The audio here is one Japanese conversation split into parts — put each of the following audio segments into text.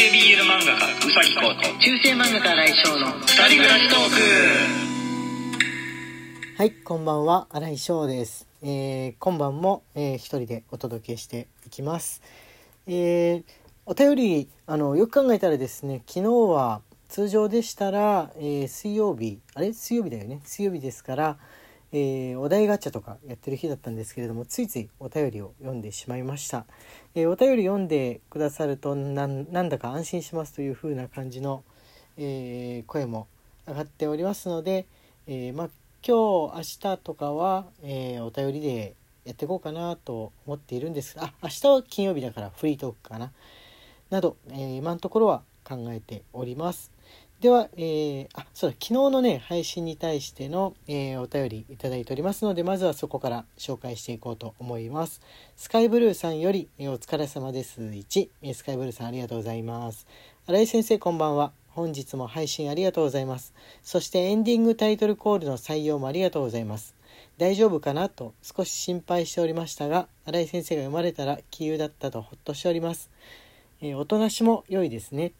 系 BL 漫画家うさぎこと中世漫画家来翔の二人暮らしトークはい、こんばんは、新井翔です。えー今晩も、えー一人でお届けしていきます。えーお便りあのよく考えたらですね、昨日は通常でしたら、えー水曜日、あれ？水曜日だよね、水曜日ですから、えーお題ガチャとかやってる日だったんですけれども、ついついお便りを読んでしまいました。えーお便り読んでくださるとなんなんだか安心しますという風な感じの、えー声も上がっておりますので、えーまあ今日明日とかは、えーお便りでやっていこうかなと思っているんです。あ明日は金曜日だからフリートークかな。など、えー今のところは考えております。では、えーあそうだ昨日のね配信に対しての、えーお便りいただいておりますのでまずはそこから紹介していこうと思います。スカイブルーさんより、えーお疲れ様です。1、えスカイブルーさんありがとうございます。新井先生こんばんは。本日も配信ありがとうございます。そしてエンディングタイトルコールの採用もありがとうございます。大丈夫かなと少し心配しておりましたが新井先生が生まれたら杞憂だったとほっとしております、えーおとなしも良いですね。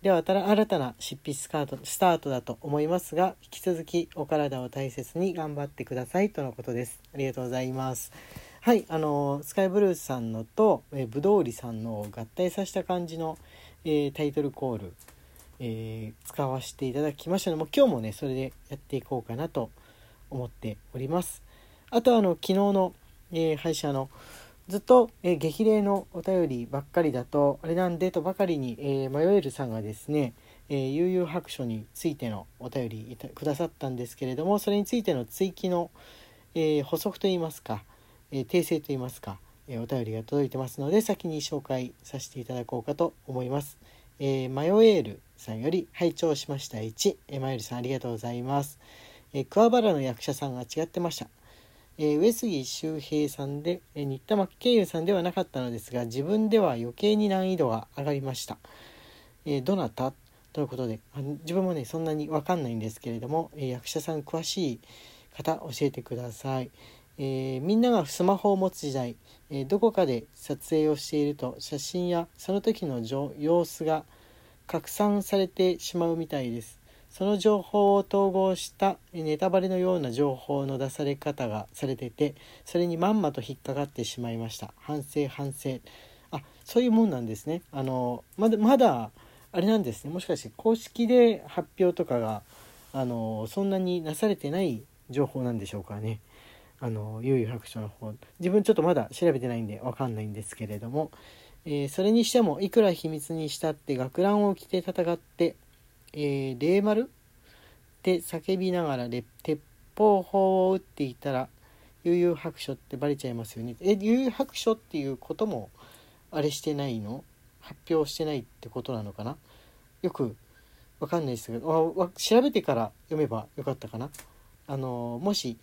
では新たな執筆スタートスタートだと思いますが引き続きお体を大切に頑張ってくださいとのことです。ありがとうございます。はいあのスカイブルースさんのと、え、ぶどうりさんの合体させた感じの、えータイトルコールえー使わせていただきましたのでも今日もねそれでやっていこうかなと思っております。あとあの昨日の、えー配信あのずっと、えー激励のお便りばっかりだとあれなんでとばかりに、えー迷えるさんがですね「えー悠々白書」についてのお便りくださったんですけれどもそれについての追記の、えー補足といいますか、えー訂正といいますか、えーお便りが届いてますので先に紹介させていただこうかと思います。えーマヨエールさんより拝聴しました1、えーマヨエールさんありがとうございます。えー桑原の役者さんが違ってました。えー上杉周平さんで、えー新田真剣佑さんではなかったのですが自分では余計に難易度が上がりました。えーどなた？ということであの自分もねそんなに分かんないんですけれども、え役者さん詳しい方教えてください。えみんながスマホを持つ時代、えどこかで撮影をしていると写真やその時の様子が拡散されてしまうみたいですその情報を統合したネタバレのような情報の出され方がされててそれにまんまと引っかかってしまいました。反省反省。あそういうもんなんですね。あのまだまだあれなんですね。もしかして公式で発表とかがあのそんなになされてない情報なんでしょうかね。あの悠々白書の方。自分ちょっとまだ調べてないんでわかんないんですけれども、えーそれにしてもいくら秘密にしたって学ランを着て戦って「えー、霊丸?」って叫びながら鉄砲砲を撃っていたら悠々白書ってバレちゃいますよね。え悠々白書っていうこともあれしてないの？発表してないってことなのかな？よくわかんないですけど。あ調べてから読めばよかったかな？あのもし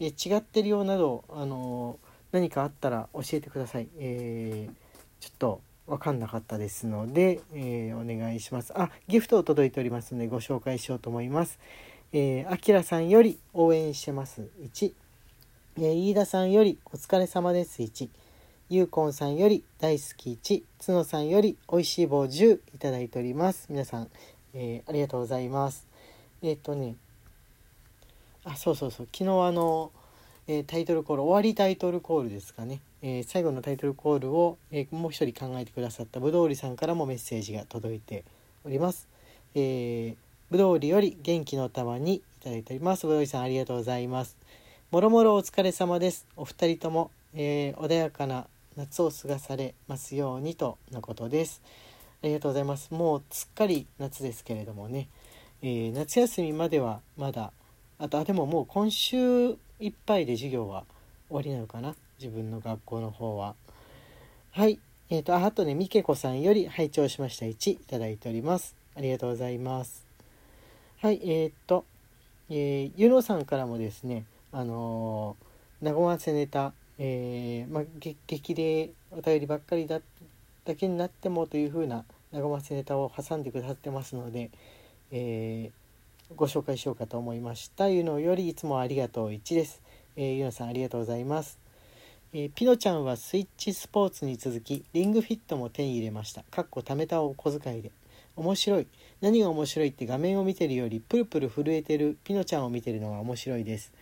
え違ってるようなどあの何かあったら教えてください、えーちょっと分かんなかったですので、えーお願いします。あギフトを届いておりますのでご紹介しようと思います。えーあきらさんより応援してます。1、えー飯田さんよりお疲れ様です。1ゆうこんさんより大好き。1つのさんよりおいしい棒10いただいております。皆さん、えーありがとうございます。えっ、とね。あそうそうそう。昨日あの、えータイトルコール終わりタイトルコールですかね、えー最後のタイトルコールを、えーもう一人考えてくださったぶどうりさんからもメッセージが届いております、えー、ぶどうりより元気の玉にいただいております。ぶどうりさんありがとうございます。もろもろお疲れ様です。お二人とも、えー穏やかな夏を過ごされますようにとのことです。ありがとうございます。もうすっかり夏ですけれどもね、えー夏休みまではまだあとあでももう今週いっぱいで授業は終わりなのかな？自分の学校の方は。はい。えー、とあとねみけこさんより拝聴しました。1いただいております。ありがとうございます。はい。えっ、とえーゆのさんからもですねあのー、和ませネタえーまあ、激励お便りばっかりだだけになってもというふうな和ませネタを挟んでくださってますので、えーご紹介しようかと思いました。ゆのよりいつもありがとう1です。えー、ゆのさんありがとうございます。えーピノちゃんはスイッチスポーツに続きリングフィットも手に入れました。かっこ貯めたお小遣いで。面白い。何が面白いって画面を見てるよりプルプル震えてるピノちゃんを見てるのが面白いです。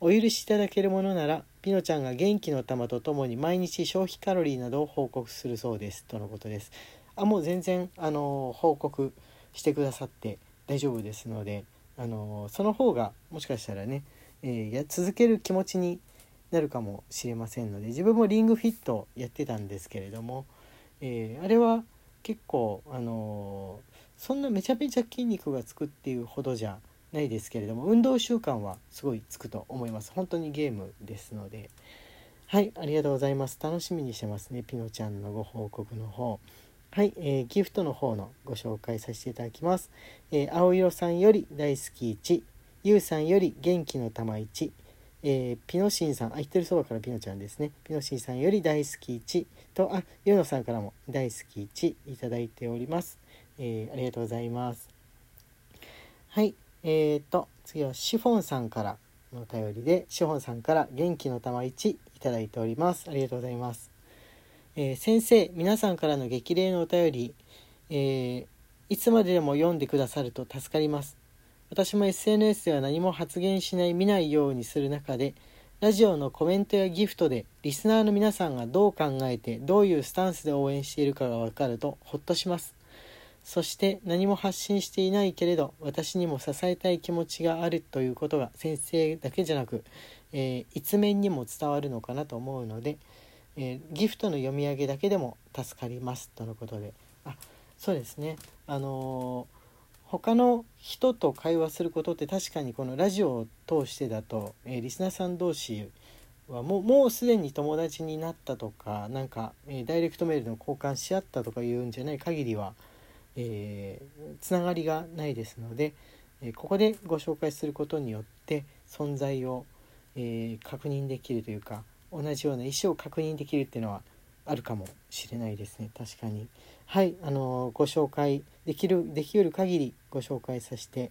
お許しいただけるものならピノちゃんが元気の玉とともに毎日消費カロリーなどを報告するそうです。とのことです。あもう全然あの報告してくださって大丈夫ですので。あのその方がもしかしたらね、えーや続ける気持ちになるかもしれませんので自分もリングフィットやってたんですけれども、えーあれは結構あのそんなめちゃめちゃ筋肉がつくっていうほどじゃないですけれども運動習慣はすごいつくと思います。本当にゲームですので。はいありがとうございます。楽しみにしてますねピノちゃんのご報告の方。はい、えーギフトの方のご紹介させていただきます、えー青色さんより大好き1ゆうさんより元気の玉1えーピノシンさんあ言ってるそばからピノちゃんですね。ピノシンさんより大好き1とあゆうのさんからも大好き1いただいております、えーありがとうございます。はいえー、と次はシフォンさんからのお便りでシフォンさんから元気の玉1いただいております。ありがとうございます、えー先生皆さんからの激励のお便り、えーいつまででも読んでくださると助かります。私も SNS では何も発言しない見ないようにする中でラジオのコメントやギフトでリスナーの皆さんがどう考えてどういうスタンスで応援しているかが分かるとほっとします。そして何も発信していないけれど私にも支えたい気持ちがあるということが先生だけじゃなく、えー一面にも伝わるのかなと思うので、えーギフトの読み上げだけでも助かりますとのことで。あそうですね。あのー他の人と会話することって確かにこのラジオを通してだと、えーリスナーさん同士はもうもうすでに友達になったとかなんか、えーダイレクトメールの交換し合ったとかいうんじゃない限りは、えーつながりがないですので、えここでご紹介することによって存在を、え確認できるというか同じような意思を確認できるっていうのはあるかもしれないですね。確かに。はいあのご紹介できるできる限りご紹介させて、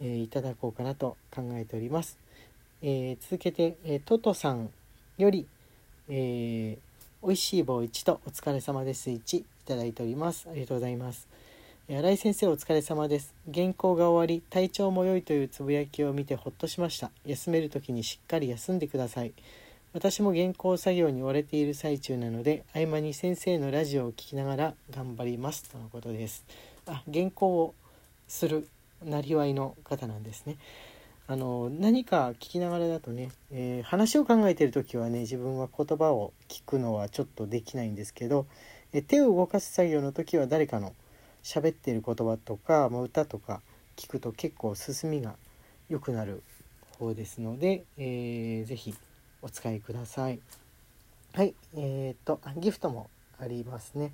えーいただこうかなと考えております、えー続けて、えートトさんより、えー、おいしい棒1とお疲れ様です。1いただいております。ありがとうございます。新井先生お疲れ様です。原稿が終わり体調も良いというつぶやきを見てほっとしました。休める時にしっかり休んでください。私も原稿作業に追われている最中なので合間に先生のラジオを聞きながら頑張ります。とのことです。あ原稿をするなりわいの方なんですね。あの何か聞きながらだとね、えー話を考えてる時はね自分は言葉を聞くのはちょっとできないんですけど、え手を動かす作業の時は誰かの喋っている言葉とか、まあ、歌とか聞くと結構進みが良くなる方ですので、えー、ぜひお使いください。はい、えー、とギフトもありますね。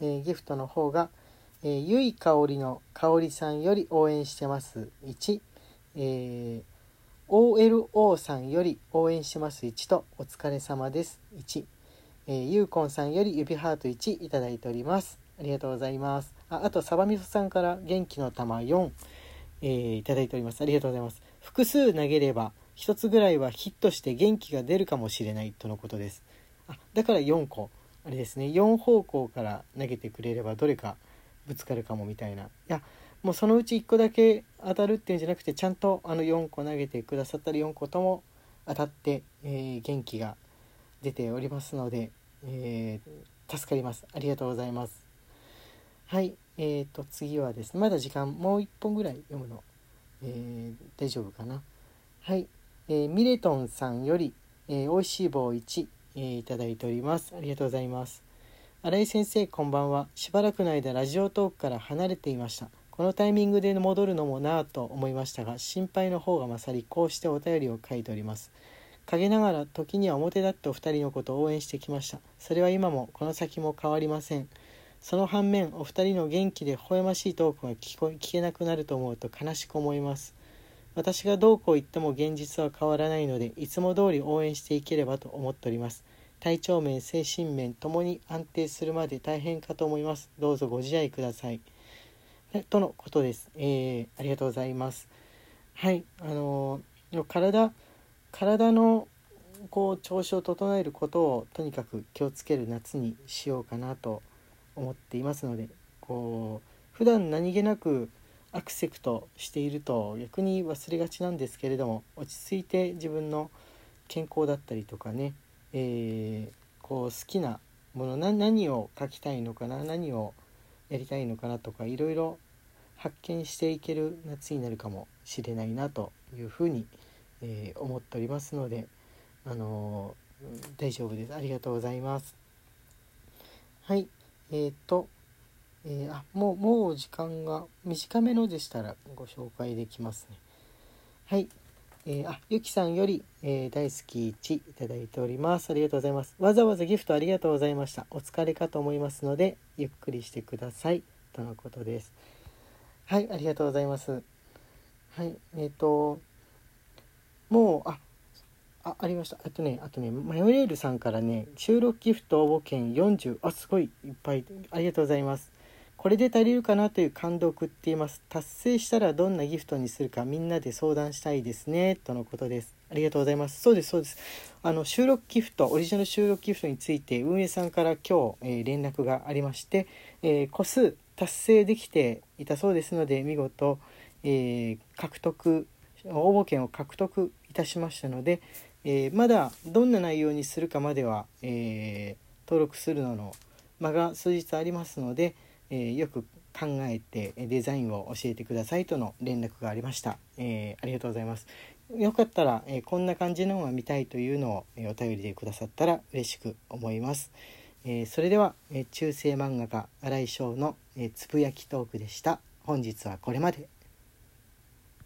えーギフトの方が、えーゆい香りの香りさんより応援してます。1、えー OLO さんより応援してます。1とお疲れ様です。1、えーゆうこんさんより指ハート1いただいております。ありがとうございます。ああとサバみそさんから元気の玉4、えーいただいております。ありがとうございます。複数投げれば1つぐらいはヒットして元気が出るかもしれないとのことです。あだから4個。あれですね。4方向から投げてくれればどれかぶつかるかもみたいな。いやもうそのうち1個だけ当たるっていうんじゃなくてちゃんとあの4個投げてくださったり4個とも当たって、えー元気が出ておりますので、えー助かります。ありがとうございます。はい。えー、と次はですね。まだ時間もう1本ぐらい読むの、えー大丈夫かな。はい、えーミレトンさんより、えー、おいしい棒1、えーいただいております。ありがとうございます。新井先生こんばんは。しばらくの間ラジオトークから離れていました。このタイミングで戻るのもなぁと思いましたが心配の方が勝りこうしてお便りを書いております。陰ながら時には表立ってお二人のことを応援してきました。それは今もこの先も変わりません。その反面お二人の元気で微笑ましいトークが聞こ聞けなくなると思うと悲しく思います。私がどうこう言っても現実は変わらないのでいつも通り応援していければと思っております。体調面精神面ともに安定するまで大変かと思います。どうぞご自愛ください。とのことです、えーありがとうございます。はいあのー体体のこう調子を整えることをとにかく気をつける夏にしようかなと思っていますのでこう普段何気なくアクセクトしていると逆に忘れがちなんですけれども落ち着いて自分の健康だったりとかね、えー、こう好きなもの何を書きたいのかな何をやりたいのかなとかいろいろ発見していける夏になるかもしれないなというふうに、えー、思っておりますので、あのー、大丈夫ですありがとうございます。はいえーとえー、あもうもう時間が短めのでしたらご紹介できますね。はい。えー、あ、ゆきさんより、えー、大好き1いただいております。ありがとうございます。わざわざギフトありがとうございました。お疲れかと思いますので、ゆっくりしてください。とのことです。はい、ありがとうございます。はい、えっ、ー、と、もう、あ、あ、ありました。あとね、あとね、マヨネールさんからね、収録ギフト応募券40、あ、すごいいっぱい、ありがとうございます。これで足りるかなという感動を送っています。達成したらどんなギフトにするかみんなで相談したいですね。とのことです。ありがとうございます。そうです、そうです。あの、収録ギフト、オリジナル収録ギフトについて運営さんから今日、えー、連絡がありまして、えー、個数達成できていたそうですので、見事、えー、獲得、応募券を獲得いたしましたので、えまだどんな内容にするかまでは、え登録するのの間が数日ありますので、えー、よく考えてデザインを教えてくださいとの連絡がありました、えー、ありがとうございます。よかったら、えー、こんな感じのが見たいというのを、えお便りでくださったら嬉しく思います、えそれでは、え中世漫画家新井翔の、えつぶやきトークでした。本日はこれまで。